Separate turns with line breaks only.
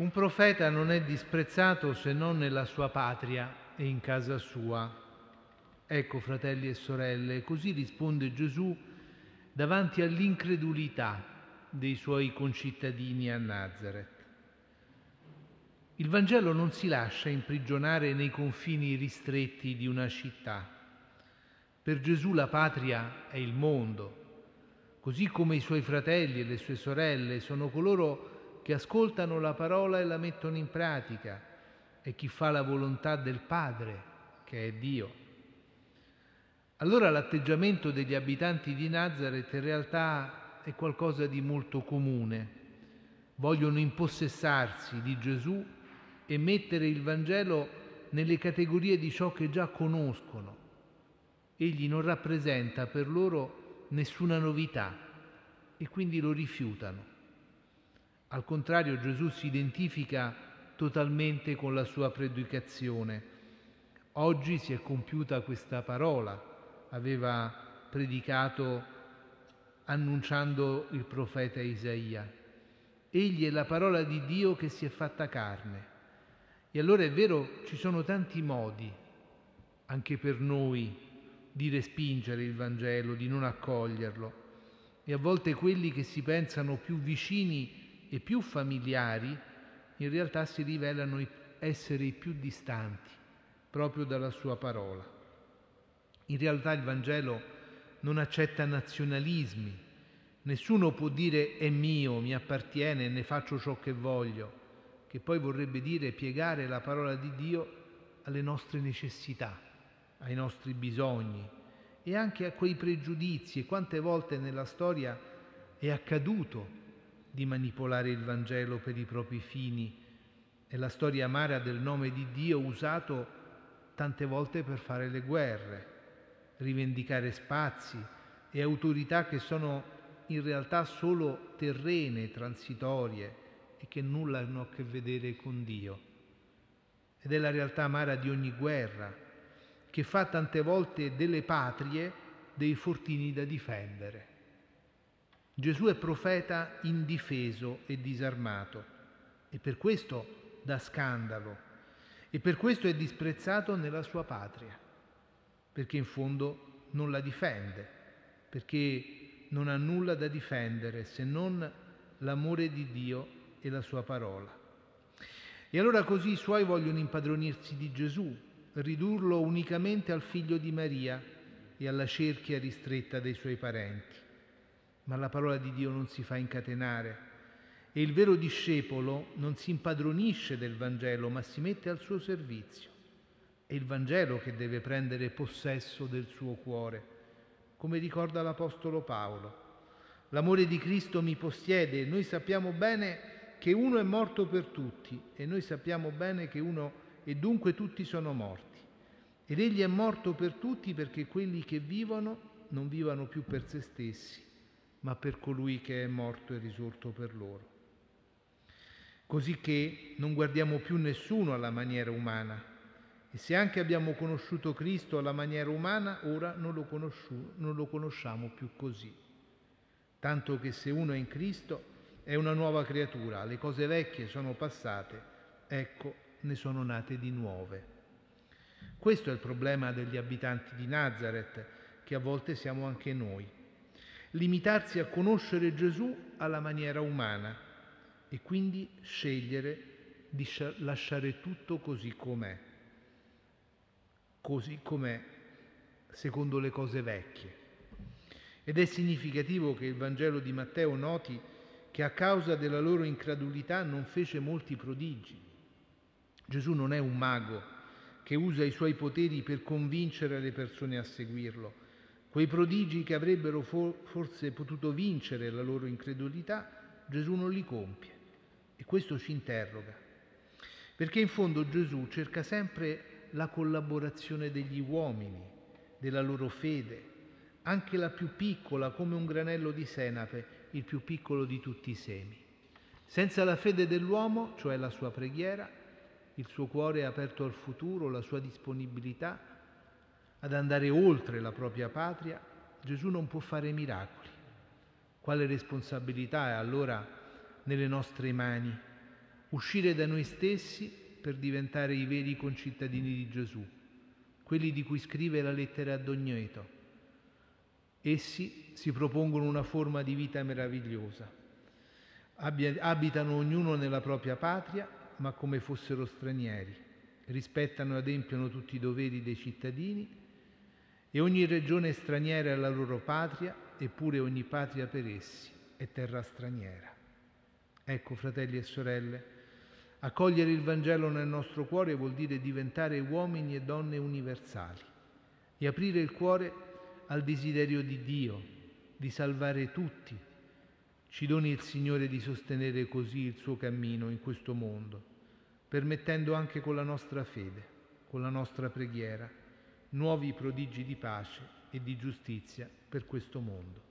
Un profeta non è disprezzato se non nella sua patria e in casa sua. Ecco, fratelli e sorelle, così risponde Gesù davanti all'incredulità dei suoi concittadini a Nazareth. Il Vangelo non si lascia imprigionare nei confini ristretti di una città. Per Gesù la patria è il mondo, così come i suoi fratelli e le sue sorelle sono coloro che ascoltano la parola e la mettono in pratica, e chi fa la volontà del Padre, che è Dio. Allora l'atteggiamento degli abitanti di Nazareth in realtà è qualcosa di molto comune. Vogliono impossessarsi di Gesù e mettere il Vangelo nelle categorie di ciò che già conoscono. Egli non rappresenta per loro nessuna novità e quindi lo rifiutano. Al contrario Gesù si identifica totalmente con la sua predicazione. Oggi si è compiuta questa parola, aveva predicato annunciando il profeta Isaia. Egli è la parola di Dio che si è fatta carne. E allora è vero, ci sono tanti modi, anche per noi, di respingere il Vangelo, di non accoglierlo. E a volte quelli che si pensano più vicini e più familiari in realtà si rivelano essere i più distanti proprio dalla sua parola. In realtà il Vangelo non accetta nazionalismi, nessuno può dire è mio, mi appartiene, ne faccio ciò che voglio, che poi vorrebbe dire piegare la parola di Dio alle nostre necessità, ai nostri bisogni e anche a quei pregiudizi. E quante volte nella storia è accaduto di manipolare il Vangelo per i propri fini. È la storia amara del nome di Dio usato tante volte per fare le guerre, rivendicare spazi e autorità che sono in realtà solo terrene, transitorie e che nulla hanno a che vedere con Dio. Ed è la realtà amara di ogni guerra, che fa tante volte delle patrie dei fortini da difendere. Gesù è profeta indifeso e disarmato. E per questo dà scandalo. E per questo è disprezzato nella sua patria, perché in fondo non la difende, perché non ha nulla da difendere se non l'amore di Dio e la sua parola. E allora così i suoi vogliono impadronirsi di Gesù, ridurlo unicamente al figlio di Maria e alla cerchia ristretta dei suoi parenti ma la parola di Dio non si fa incatenare e il vero discepolo non si impadronisce del Vangelo, ma si mette al suo servizio. È il Vangelo che deve prendere possesso del suo cuore, come ricorda l'Apostolo Paolo. L'amore di Cristo mi possiede, noi sappiamo bene che uno è morto per tutti e noi sappiamo bene che uno e dunque tutti sono morti. Ed egli è morto per tutti perché quelli che vivono non vivano più per se stessi, ma per colui che è morto e risorto per loro. Così che non guardiamo più nessuno alla maniera umana e se anche abbiamo conosciuto Cristo alla maniera umana, ora non lo, conosciu- non lo conosciamo più così. Tanto che se uno è in Cristo è una nuova creatura, le cose vecchie sono passate, ecco ne sono nate di nuove. Questo è il problema degli abitanti di Nazareth, che a volte siamo anche noi limitarsi a conoscere Gesù alla maniera umana e quindi scegliere di lasciare tutto così com'è, così com'è secondo le cose vecchie. Ed è significativo che il Vangelo di Matteo noti che a causa della loro incredulità non fece molti prodigi. Gesù non è un mago che usa i suoi poteri per convincere le persone a seguirlo, Quei prodigi che avrebbero forse potuto vincere la loro incredulità, Gesù non li compie. E questo ci interroga. Perché in fondo Gesù cerca sempre la collaborazione degli uomini, della loro fede, anche la più piccola come un granello di senape, il più piccolo di tutti i semi. Senza la fede dell'uomo, cioè la sua preghiera, il suo cuore aperto al futuro, la sua disponibilità ad andare oltre la propria patria, Gesù non può fare miracoli. Quale responsabilità è allora nelle nostre mani? uscire da noi stessi per diventare i veri concittadini di Gesù, quelli di cui scrive la lettera ad Ogneto. Essi si propongono una forma di vita meravigliosa. Abitano ognuno nella propria patria, ma come fossero stranieri. Rispettano e adempiono tutti i doveri dei cittadini e ogni regione straniera è la loro patria, eppure ogni patria per essi è terra straniera. Ecco, fratelli e sorelle, accogliere il Vangelo nel nostro cuore vuol dire diventare uomini e donne universali e aprire il cuore al desiderio di Dio di salvare tutti. Ci doni il Signore di sostenere così il suo cammino in questo mondo, permettendo anche con la nostra fede, con la nostra preghiera, nuovi prodigi di pace e di giustizia per questo mondo.